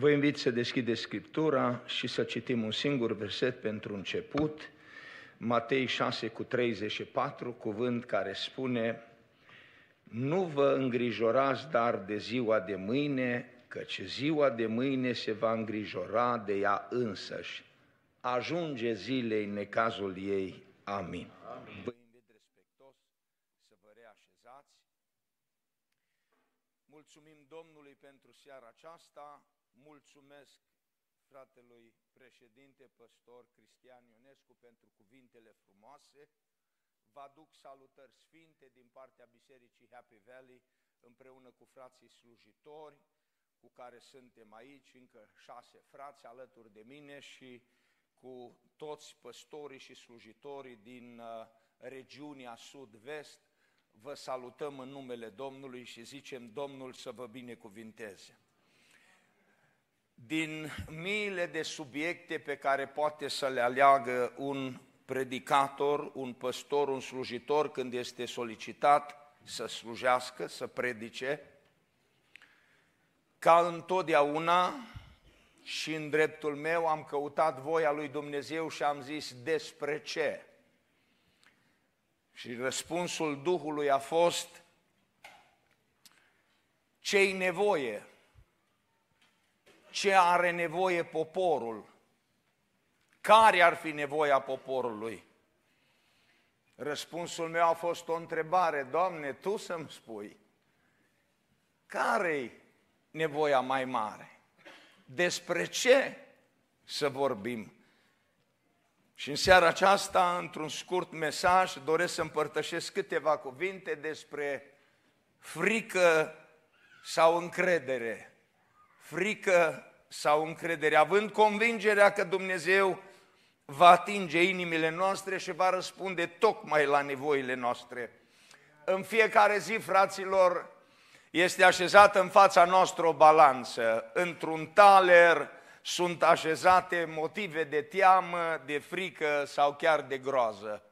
Vă invit să deschideți Scriptura și să citim un singur verset pentru început, Matei 6 cu 34, cuvânt care spune Nu vă îngrijorați dar de ziua de mâine, căci ziua de mâine se va îngrijora de ea însăși. Ajunge zilei necazul ei. Amin. Amin. Vă invit respectos să vă reașezați. Mulțumim Domnului pentru seara aceasta mulțumesc fratelui președinte, păstor Cristian Ionescu pentru cuvintele frumoase. Vă aduc salutări sfinte din partea Bisericii Happy Valley împreună cu frații slujitori cu care suntem aici, încă șase frați alături de mine și cu toți păstorii și slujitorii din uh, regiunea sud-vest. Vă salutăm în numele Domnului și zicem Domnul să vă binecuvinteze din miile de subiecte pe care poate să le aleagă un predicator, un păstor, un slujitor când este solicitat să slujească, să predice, ca întotdeauna și în dreptul meu am căutat voia lui Dumnezeu și am zis despre ce. Și răspunsul Duhului a fost ce-i nevoie ce are nevoie poporul. Care ar fi nevoia poporului? Răspunsul meu a fost o întrebare, Doamne, Tu să-mi spui, care-i nevoia mai mare? Despre ce să vorbim? Și în seara aceasta, într-un scurt mesaj, doresc să împărtășesc câteva cuvinte despre frică sau încredere frică sau încredere, având convingerea că Dumnezeu va atinge inimile noastre și va răspunde tocmai la nevoile noastre. În fiecare zi, fraților, este așezată în fața noastră o balanță. Într-un taler sunt așezate motive de teamă, de frică sau chiar de groază.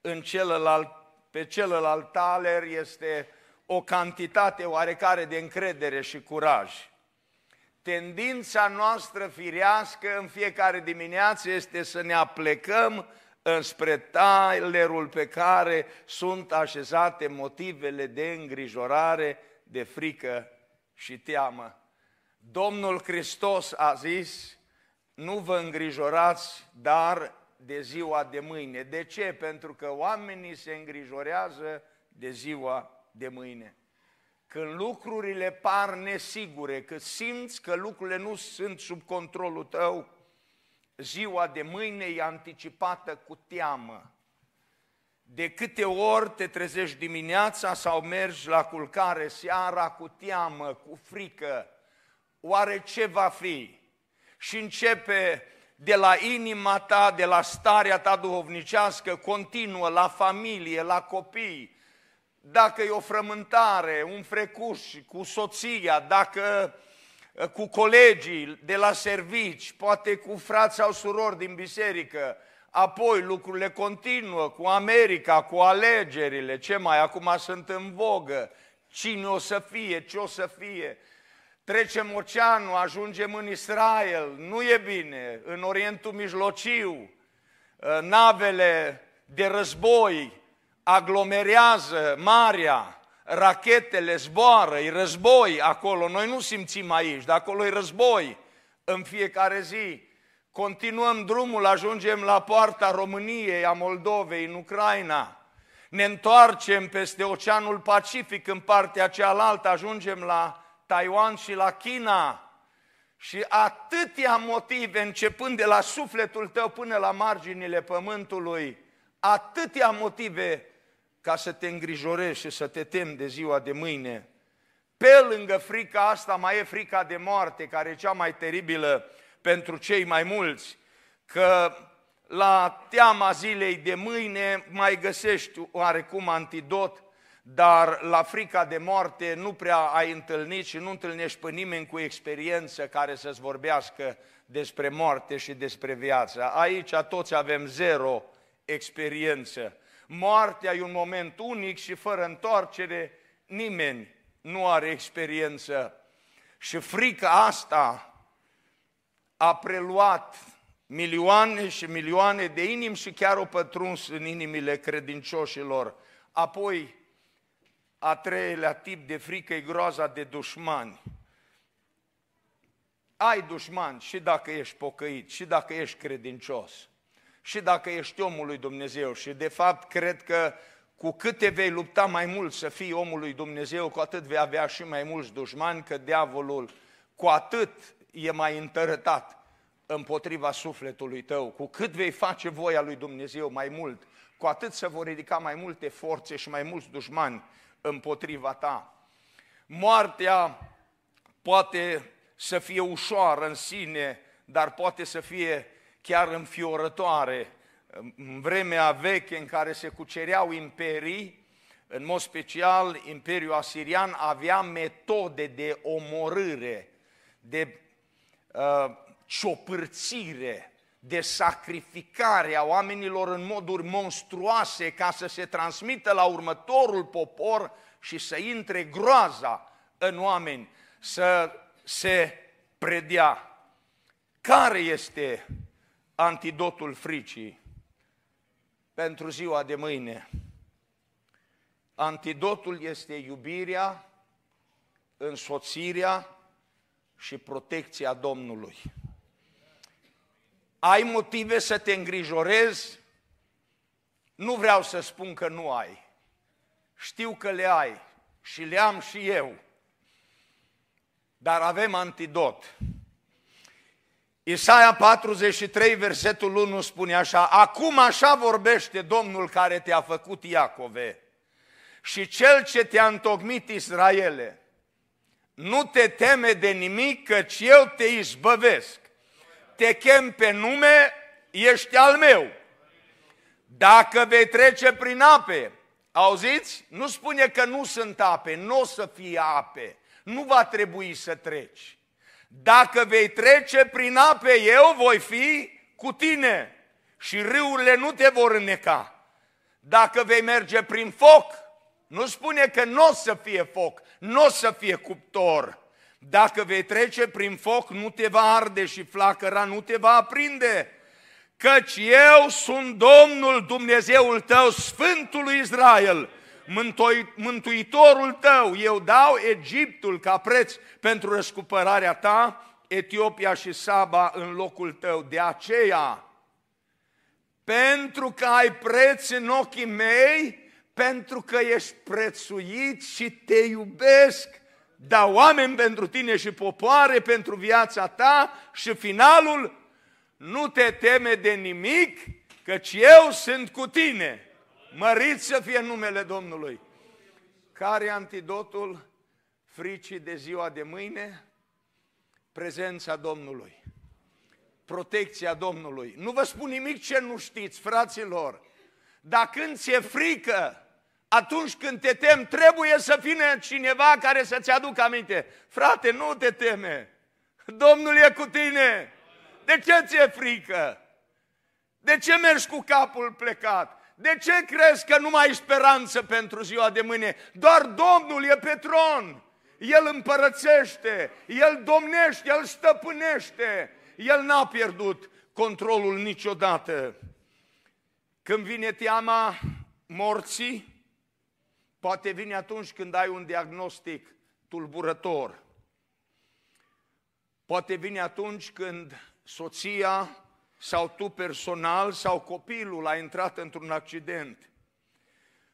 În celălalt, pe celălalt taler este o cantitate oarecare de încredere și curaj. Tendința noastră firească în fiecare dimineață este să ne aplecăm înspre talerul pe care sunt așezate motivele de îngrijorare, de frică și teamă. Domnul Hristos a zis, nu vă îngrijorați, dar de ziua de mâine. De ce? Pentru că oamenii se îngrijorează de ziua de mâine când lucrurile par nesigure, că simți că lucrurile nu sunt sub controlul tău, ziua de mâine e anticipată cu teamă. De câte ori te trezești dimineața sau mergi la culcare seara cu teamă, cu frică, oare ce va fi? Și începe de la inima ta, de la starea ta duhovnicească, continuă la familie, la copii, dacă e o frământare, un frecuș cu soția, dacă uh, cu colegii de la servici, poate cu frați sau surori din biserică, apoi lucrurile continuă cu America, cu alegerile, ce mai acum sunt în vogă, cine o să fie, ce o să fie. Trecem oceanul, ajungem în Israel, nu e bine, în Orientul Mijlociu, uh, navele de război, aglomerează marea, rachetele zboară, e război acolo, noi nu simțim aici, dar acolo e război în fiecare zi. Continuăm drumul, ajungem la poarta României, a Moldovei, în Ucraina. Ne întoarcem peste Oceanul Pacific în partea cealaltă, ajungem la Taiwan și la China. Și atâtea motive, începând de la sufletul tău până la marginile pământului, atâtea motive ca să te îngrijorezi și să te temi de ziua de mâine. Pe lângă frica asta mai e frica de moarte, care e cea mai teribilă pentru cei mai mulți, că la teama zilei de mâine mai găsești oarecum antidot, dar la frica de moarte nu prea ai întâlnit și nu întâlnești pe nimeni cu experiență care să-ți vorbească despre moarte și despre viață. Aici toți avem zero experiență. Moartea e un moment unic și fără întoarcere nimeni nu are experiență. Și frica asta a preluat milioane și milioane de inimi și chiar o pătruns în inimile credincioșilor. Apoi, a treilea tip de frică e groaza de dușmani. Ai dușmani și dacă ești pocăit, și dacă ești credincios, și dacă ești omul lui Dumnezeu. Și de fapt cred că cu cât te vei lupta mai mult să fii omul lui Dumnezeu, cu atât vei avea și mai mulți dușmani, că diavolul cu atât e mai întărătat împotriva sufletului tău. Cu cât vei face voia lui Dumnezeu mai mult, cu atât se vor ridica mai multe forțe și mai mulți dușmani împotriva ta. Moartea poate să fie ușoară în sine, dar poate să fie chiar înfiorătoare. În vremea veche în care se cucereau imperii, în mod special Imperiul Asirian avea metode de omorâre, de uh, ciopârțire, de sacrificare a oamenilor în moduri monstruoase ca să se transmită la următorul popor și să intre groaza în oameni, să se predea. Care este antidotul fricii pentru ziua de mâine? Antidotul este iubirea, însoțirea și protecția Domnului. Ai motive să te îngrijorezi? Nu vreau să spun că nu ai. Știu că le ai și le am și eu. Dar avem antidot. Isaia 43, versetul 1 spune așa, Acum așa vorbește Domnul care te-a făcut Iacove și Cel ce te-a întocmit Israele. Nu te teme de nimic, căci eu te izbăvesc. Te chem pe nume, ești al meu. Dacă vei trece prin ape, auziți? Nu spune că nu sunt ape, nu o să fie ape. Nu va trebui să treci. Dacă vei trece prin ape, eu voi fi cu tine și râurile nu te vor înneca. Dacă vei merge prin foc, nu spune că nu o să fie foc, nu o să fie cuptor. Dacă vei trece prin foc, nu te va arde și flacăra nu te va aprinde. Căci eu sunt Domnul Dumnezeul tău, Sfântul Israel, Mântuitorul tău. Eu dau Egiptul ca preț pentru răscumpărarea ta, Etiopia și Saba în locul tău. De aceea, pentru că ai preț în ochii mei, pentru că ești prețuit și te iubesc, da oameni pentru tine și popoare pentru viața ta și finalul, nu te teme de nimic, căci eu sunt cu tine. Mărit să fie numele Domnului. Care antidotul fricii de ziua de mâine? Prezența Domnului. Protecția Domnului. Nu vă spun nimic ce nu știți, fraților. Dar când ți-e frică, atunci când te tem, trebuie să vină cineva care să-ți aducă aminte. Frate, nu te teme. Domnul e cu tine. De ce ți-e frică? De ce mergi cu capul plecat? De ce crezi că nu mai ai speranță pentru ziua de mâine? Doar Domnul e pe tron. El împărățește, El domnește, El stăpânește. El n-a pierdut controlul niciodată. Când vine teama morții, Poate vine atunci când ai un diagnostic tulburător. Poate vine atunci când soția sau tu personal sau copilul a intrat într-un accident.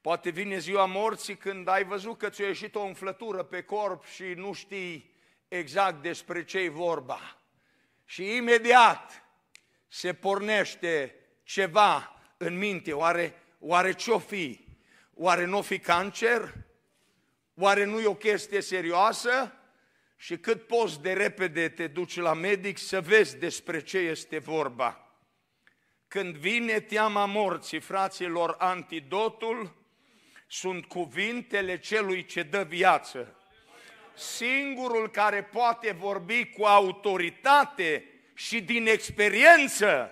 Poate vine ziua morții când ai văzut că ți-a ieșit o umflătură pe corp și nu știi exact despre ce e vorba. Și imediat se pornește ceva în minte. Oare, oare ce-o fi? Oare nu fi cancer? Oare nu e o chestie serioasă? Și cât poți de repede te duci la medic să vezi despre ce este vorba. Când vine teama morții, fraților, antidotul sunt cuvintele celui ce dă viață. Singurul care poate vorbi cu autoritate și din experiență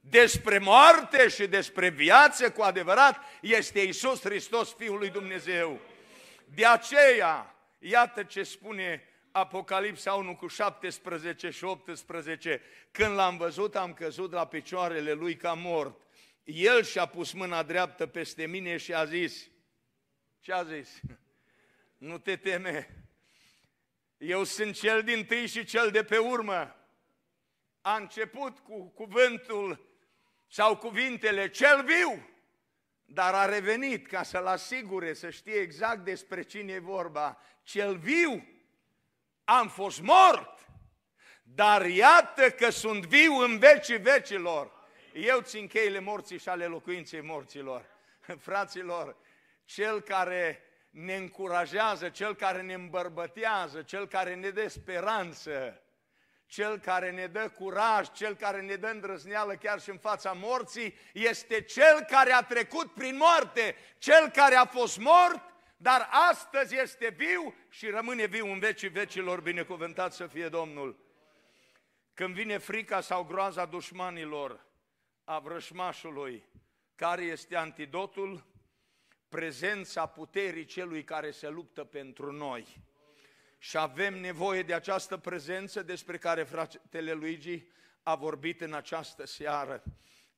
despre moarte și despre viață cu adevărat este Isus Hristos, Fiul lui Dumnezeu. De aceea, iată ce spune Apocalipsa 1 cu 17 și 18, când l-am văzut, am căzut la picioarele lui ca mort. El și-a pus mâna dreaptă peste mine și a zis, ce a zis? Nu te teme, eu sunt cel din tâi și cel de pe urmă. A început cu cuvântul sau cuvintele cel viu, dar a revenit ca să-l asigure, să știe exact despre cine e vorba. Cel viu, am fost mort, dar iată că sunt viu în vecii vecilor. Eu țin cheile morții și ale locuinței morților. Fraților, cel care ne încurajează, cel care ne îmbărbătează, cel care ne dă speranță, cel care ne dă curaj, cel care ne dă îndrăzneală chiar și în fața morții, este cel care a trecut prin moarte, cel care a fost mort, dar astăzi este viu și rămâne viu în vecii vecilor, binecuvântat să fie Domnul. Când vine frica sau groaza dușmanilor, a vrășmașului, care este antidotul? Prezența puterii celui care se luptă pentru noi și avem nevoie de această prezență despre care fratele Luigi a vorbit în această seară.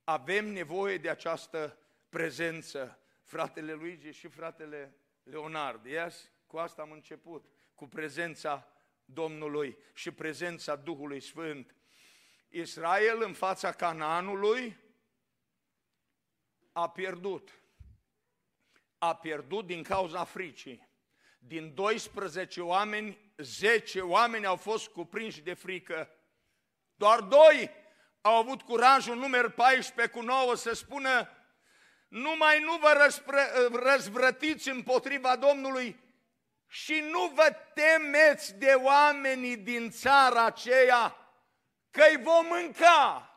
Avem nevoie de această prezență, fratele Luigi și fratele Leonard. Yes? Cu asta am început, cu prezența Domnului și prezența Duhului Sfânt. Israel în fața Canaanului a pierdut. A pierdut din cauza fricii din 12 oameni, 10 oameni au fost cuprinși de frică. Doar doi au avut curajul, număr 14 cu 9, să spună numai nu vă răzvrătiți împotriva Domnului și nu vă temeți de oamenii din țara aceea că-i vom mânca.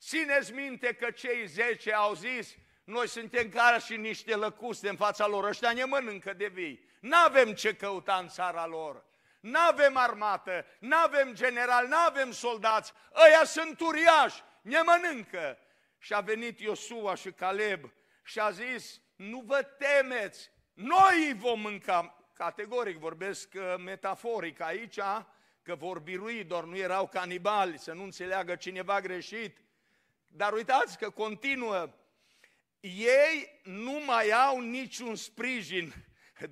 Țineți minte că cei zece au zis, noi suntem ca și niște lăcuste în fața lor, ăștia ne mănâncă de vii. N-avem ce căuta în țara lor. N-avem armată, n-avem general, n-avem soldați. Ăia sunt uriași, ne mănâncă. Și a venit Iosua și Caleb și a zis, nu vă temeți, noi îi vom mânca. Categoric vorbesc uh, metaforic aici, că vor birui, doar nu erau canibali, să nu înțeleagă cineva greșit. Dar uitați că continuă, ei nu mai au niciun sprijin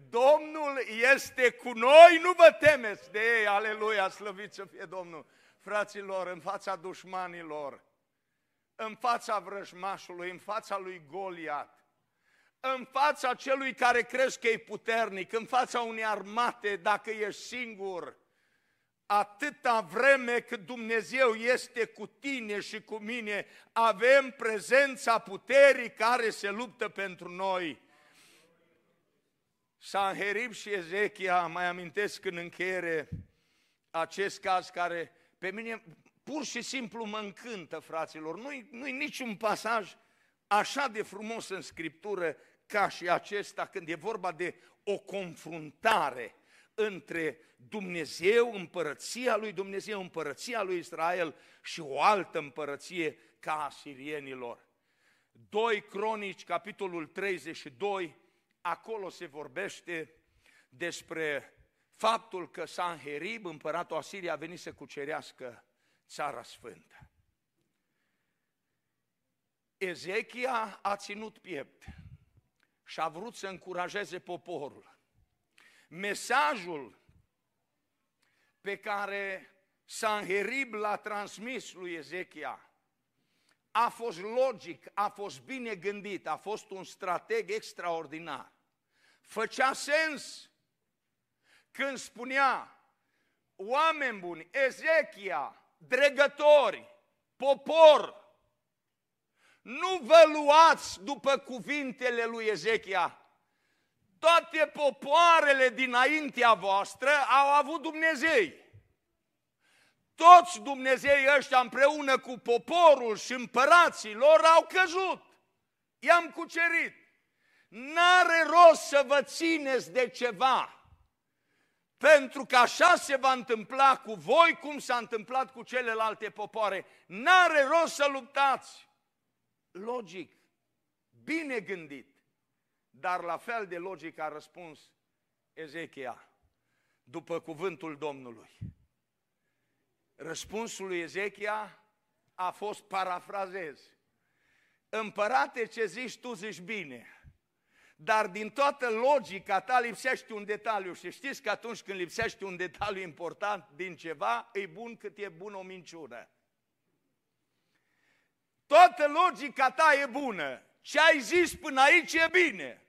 Domnul este cu noi, nu vă temeți de ei, aleluia, slăvit să fie Domnul. Fraților, în fața dușmanilor, în fața vrăjmașului, în fața lui Goliat, în fața celui care crezi că e puternic, în fața unei armate, dacă ești singur, atâta vreme cât Dumnezeu este cu tine și cu mine, avem prezența puterii care se luptă pentru noi. Sanherib și Ezechia, mai amintesc în încheiere acest caz care pe mine pur și simplu mă încântă, fraților. Nu-i, nu-i niciun pasaj așa de frumos în Scriptură ca și acesta, când e vorba de o confruntare între Dumnezeu, împărăția lui Dumnezeu, împărăția lui Israel și o altă împărăție ca a sirienilor. 2 Cronici, capitolul 32, acolo se vorbește despre faptul că Sanherib, împăratul Asiriei, a venit să cucerească țara sfântă. Ezechia a ținut piept și a vrut să încurajeze poporul. Mesajul pe care Sanherib l-a transmis lui Ezechia a fost logic, a fost bine gândit, a fost un strateg extraordinar. Făcea sens când spunea, oameni buni, Ezechia, dregători, popor, nu vă luați după cuvintele lui Ezechia. Toate popoarele dinaintea voastră au avut Dumnezei toți Dumnezei ăștia împreună cu poporul și împărații lor au căzut. I-am cucerit. N-are rost să vă țineți de ceva. Pentru că așa se va întâmpla cu voi cum s-a întâmplat cu celelalte popoare. N-are rost să luptați. Logic, bine gândit, dar la fel de logic a răspuns Ezechia. după cuvântul Domnului. Răspunsul lui Ezechia a fost parafrazez. Împărate ce zici tu zici bine, dar din toată logica ta lipsește un detaliu și știți că atunci când lipsește un detaliu important din ceva, e bun cât e bun o minciună. Toată logica ta e bună. Ce ai zis până aici e bine.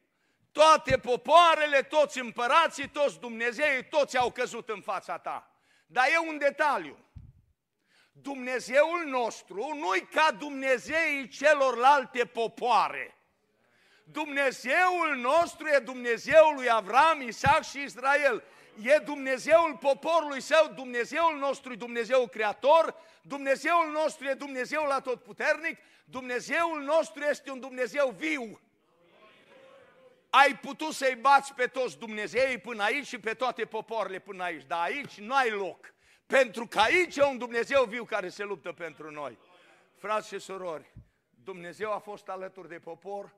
Toate popoarele, toți împărații, toți Dumnezeii, toți au căzut în fața ta. Dar e un detaliu. Dumnezeul nostru nu-i ca Dumnezeii celorlalte popoare. Dumnezeul nostru e Dumnezeul lui Avram, Isaac și Israel. E Dumnezeul poporului său, Dumnezeul nostru e Dumnezeul creator, Dumnezeul nostru e Dumnezeul atotputernic, Dumnezeul nostru este un Dumnezeu viu. Ai putut să-i bați pe toți Dumnezeii până aici și pe toate popoarele până aici, dar aici nu ai loc. Pentru că aici e un Dumnezeu viu care se luptă pentru noi. Frați și surori, Dumnezeu a fost alături de popor,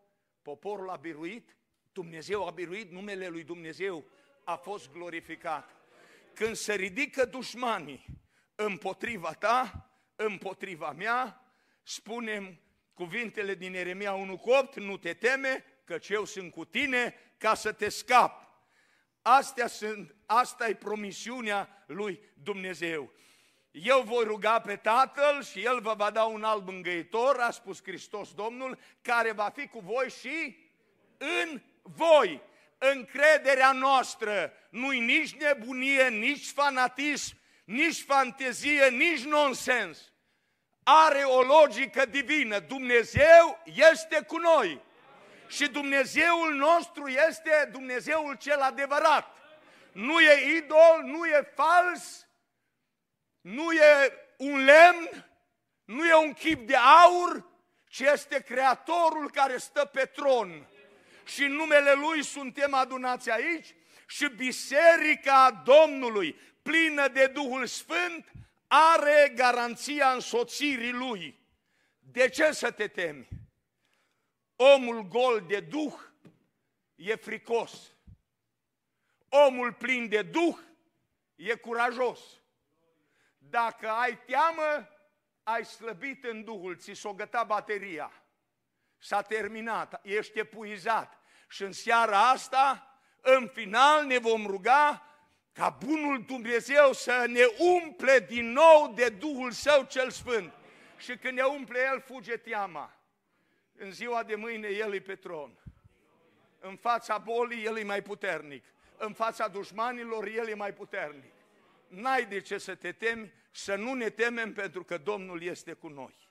poporul a biruit, Dumnezeu a biruit, numele lui Dumnezeu a fost glorificat. Când se ridică dușmanii împotriva ta, împotriva mea, spunem cuvintele din Eremia 1 cu 8, nu te teme, căci eu sunt cu tine ca să te scap. Astea sunt, asta e promisiunea lui Dumnezeu. Eu voi ruga pe Tatăl și El vă va da un alt mângâietor, a spus Hristos Domnul, care va fi cu voi și în voi. Încrederea noastră nu-i nici nebunie, nici fanatism, nici fantezie, nici nonsens. Are o logică divină. Dumnezeu este cu noi. Și Dumnezeul nostru este Dumnezeul cel adevărat. Nu e idol, nu e fals, nu e un lemn, nu e un chip de aur, ci este Creatorul care stă pe tron. Și în numele Lui suntem adunați aici și Biserica Domnului, plină de Duhul Sfânt, are garanția însoțirii Lui. De ce să te temi? Omul gol de Duh e fricos. Omul plin de Duh e curajos. Dacă ai teamă, ai slăbit în Duhul, ți s-o găta bateria. S-a terminat, ești epuizat. Și în seara asta, în final, ne vom ruga ca bunul Dumnezeu să ne umple din nou de Duhul Său cel Sfânt. Și când ne umple El, fuge teama. În ziua de mâine El e pe tron. În fața bolii El e mai puternic. În fața dușmanilor El e mai puternic. N-ai de ce să te temi, să nu ne temem pentru că Domnul este cu noi.